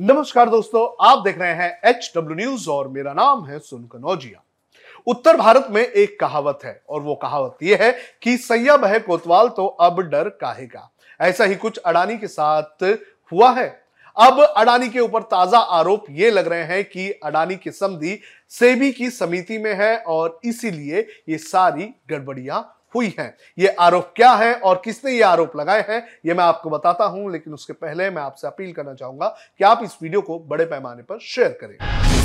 नमस्कार दोस्तों, आप देख रहे हैं एच डब्ल्यू न्यूज़ और मेरा नाम है सुन कनौजिया। उत्तर भारत में एक कहावत है और वो कहावत यह है कि सैया बहे कोतवाल तो अब डर काहे का ऐसा ही कुछ अडानी के साथ हुआ है। अब अडानी के ऊपर ताज़ा आरोप ये लग रहे हैं कि अडानी की समधी सेबी की समिति में है और इसीलिए ये सारी गड़बड़ियाँ हुई हैं। ये आरोप क्या है और किसने ये आरोप लगाए हैं, ये मैं आपको बताता हूँ, लेकिन उसके पहले मैं आपसे अपील करना चाहूँगा कि आप इस वीडियो को बड़े पैमाने पर शेयर करें।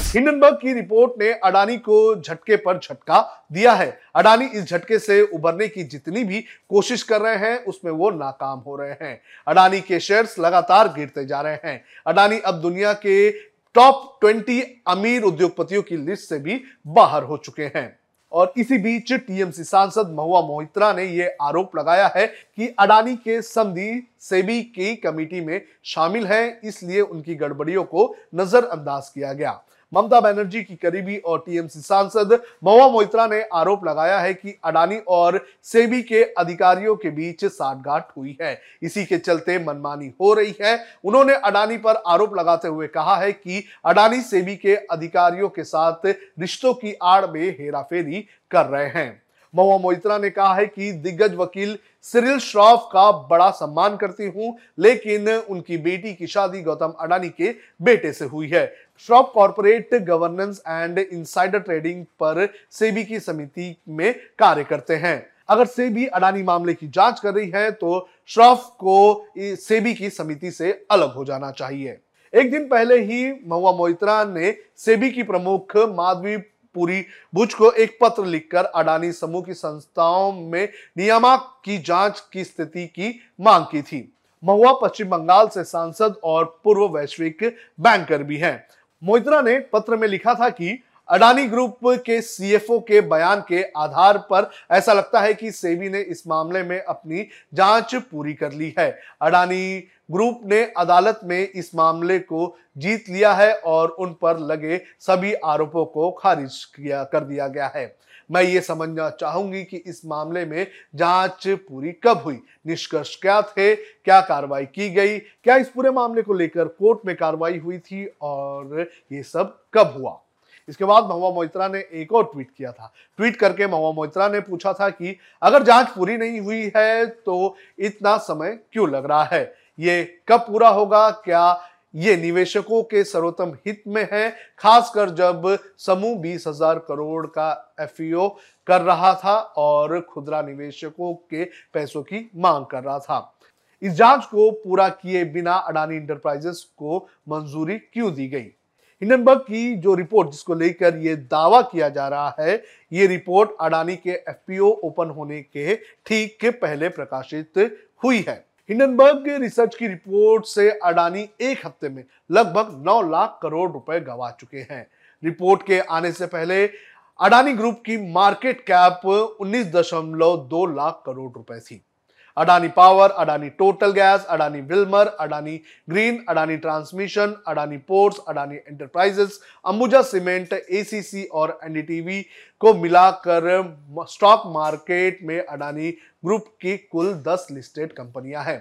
हिंडनबर्ग की रिपोर्ट ने अडानी को झटके पर झटका दिया है। अडानी इस झटके से उबरने की जितनी भी कोशिश कर रहे हैं, उसमें वो नाकाम हो रहे हैं। अडानी के शेयर्स लगातार गिरते जा रहे हैं। अडानी अब दुनिया के टॉप 20 अमीर उद्योगपतियों की लिस्ट से भी बाहर हो चुके हैं। और इसी बीच टीएमसी सांसद महुआ मोहित्रा ने यह आरोप लगाया है कि अडानी के संधि सेबी की कमेटी में शामिल हैं, इसलिए उनकी गड़बड़ियों को नजरअंदाज किया गया। ममता बनर्जी की करीबी और टीएमसी सांसद महुआ मोइत्रा ने आरोप लगाया है कि अडानी और सेबी के अधिकारियों के बीच साठगांठ हुई है। इसी के चलते मनमानी हो रही है। उन्होंने अडानी पर आरोप लगाते हुए कहा है कि अडानी, सेबी के अधिकारियों के साथ रिश्तों की आड़ में हेराफेरी कर रहे हैं। महुआ मोइत्रा ने कहा है कि दिग्गज वकील सिरिल श्रॉफ का बड़ा सम्मान करती हूँ, लेकिन उनकी बेटी की शादी गौतम अडानी के बेटे से हुई है। Shroff corporate governance and insider trading पर सेबी की समिति में कार्य करते हैं। अगर सेबी अडानी मामले की जाँच कर रही है तो श्रॉफ को सेबी की समिति से अलग हो जाना चाहिए। एक दिन पहले ही महुआ मोइत्रा ने सेबी की प्रमुख माधवी पूरी बुच को एक पत्र लिखकर अडानी समूह की संस्थाओं में नियामक की जाँच की स्थिति की मांग की थी। महुआ पश्चिम बंगाल से सांसद और पूर्व वैश्विक बैंकर भी हैं। मोइत्रा ने पत्र में लिखा था कि अडानी ग्रुप के सीएफओ के बयान के आधार पर ऐसा लगता है कि सेबी ने इस मामले में अपनी जाँच पूरी कर ली है। अडानी ग्रुप ने अदालत में इस मामले को जीत लिया है और उन पर लगे सभी आरोपों को खारिज किया, कर दिया गया है। मैं ये समझना चाहूँगी कि इस मामले में जाँच पूरी कब हुई? निष्कर्ष क्या थे? क्या कार्रवाई की गई? क्या इस पूरे मामले को लेकर कोर्ट में कार्रवाई हुई थी? और ये सब कब हुआ? इसके बाद महुआ मोइत्रा ने एक और ट्वीट किया था। ट्वीट करके महुआ मोइत्रा ने पूछा था कि अगर जाँच पूरी नहीं हुई है तो इतना समय क्यों लग रहा है? ये कब पूरा होगा? क्या ये निवेशकों के सर्वोत्तम हित में है, खासकर जब समूह बीस हज़ार करोड़ का एफ़ कर रहा था और खुदरा निवेशकों के पैसों की मांग कर रहा था। इस जाँच को पूरा किए बिना अडानी इंटरप्राइजेस को मंजूरी क्यों दी गई? हिंडनबर्ग की जो रिपोर्ट जिसको लेकर ये दावा किया जा रहा है, ये रिपोर्ट अडानी के एफपीओ ओपन होने के ठीक के पहले प्रकाशित हुई है। हिंडनबर्ग के रिसर्च की रिपोर्ट से अडानी एक हफ़्ते में लगभग 9 लाख करोड़ रुपए गवा चुके हैं। रिपोर्ट के आने से पहले अडानी ग्रुप की मार्केट कैप 19.2 लाख करोड़ रुपए थी। Adani power Adani total gas Adani Wilmar Adani green Adani transmission Adani ports Adani enterprises Ambuja cement ACC और एनडीटीवी को मिलाकर स्टॉक मार्केट में अडानी ग्रुप की कुल 10 लिस्टेड कंपनियाँ हैं।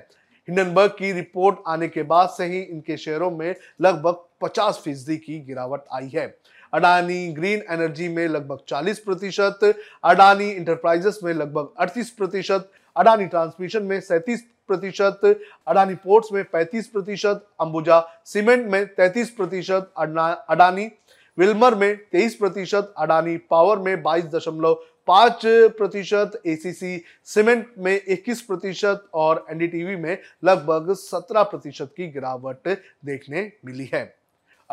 हिंडनबर्ग की रिपोर्ट आने के बाद से ही इनके शेयरों में लगभग 50 फ़ीसदी की गिरावट आई है। अडानी ग्रीन एनर्जी में लगभग 40 प्रतिशत, अडानी इंटरप्राइजेस में लगभग 38 प्रतिशत, अडानी ट्रांसमिशन में सैतीस प्रतिशत, अडानी पोर्ट्स में 35 प्रतिशत, अंबुजा सीमेंट में 33 प्रतिशत, अडानी विल्मर में 23 प्रतिशत, अडानी पावर में बाईस दशमलव पाँच प्रतिशत एसीसी सीमेंट में 21 प्रतिशत और एनडीटीवी में लगभग 17 प्रतिशत की गिरावट देखने मिली है।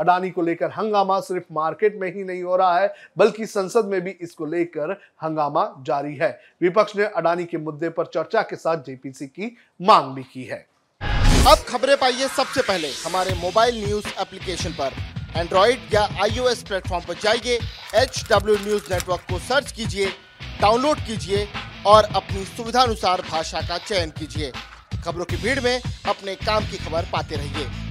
अडानी को लेकर हंगामा सिर्फ़ मार्केट में ही नहीं हो रहा है, बल्कि संसद में भी इसको लेकर हंगामा जारी है। विपक्ष ने अडानी के मुद्दे पर चर्चा के साथ जेपीसी की मांग भी की है। अब खबरें पाइए सबसे पहले हमारे मोबाइल न्यूज़ एप्लीकेशन पर। एंड्रॉइड या आईओएस प्लेटफॉर्म पर जाइए एच डब्ल्यू न्यूज़ नेटवर्क को सर्च कीजिए, डाउनलोड कीजिए और अपनी सुविधानुसार भाषा का चयन कीजिए। खबरों की भीड़ में अपने काम की खबर पाते रहिए।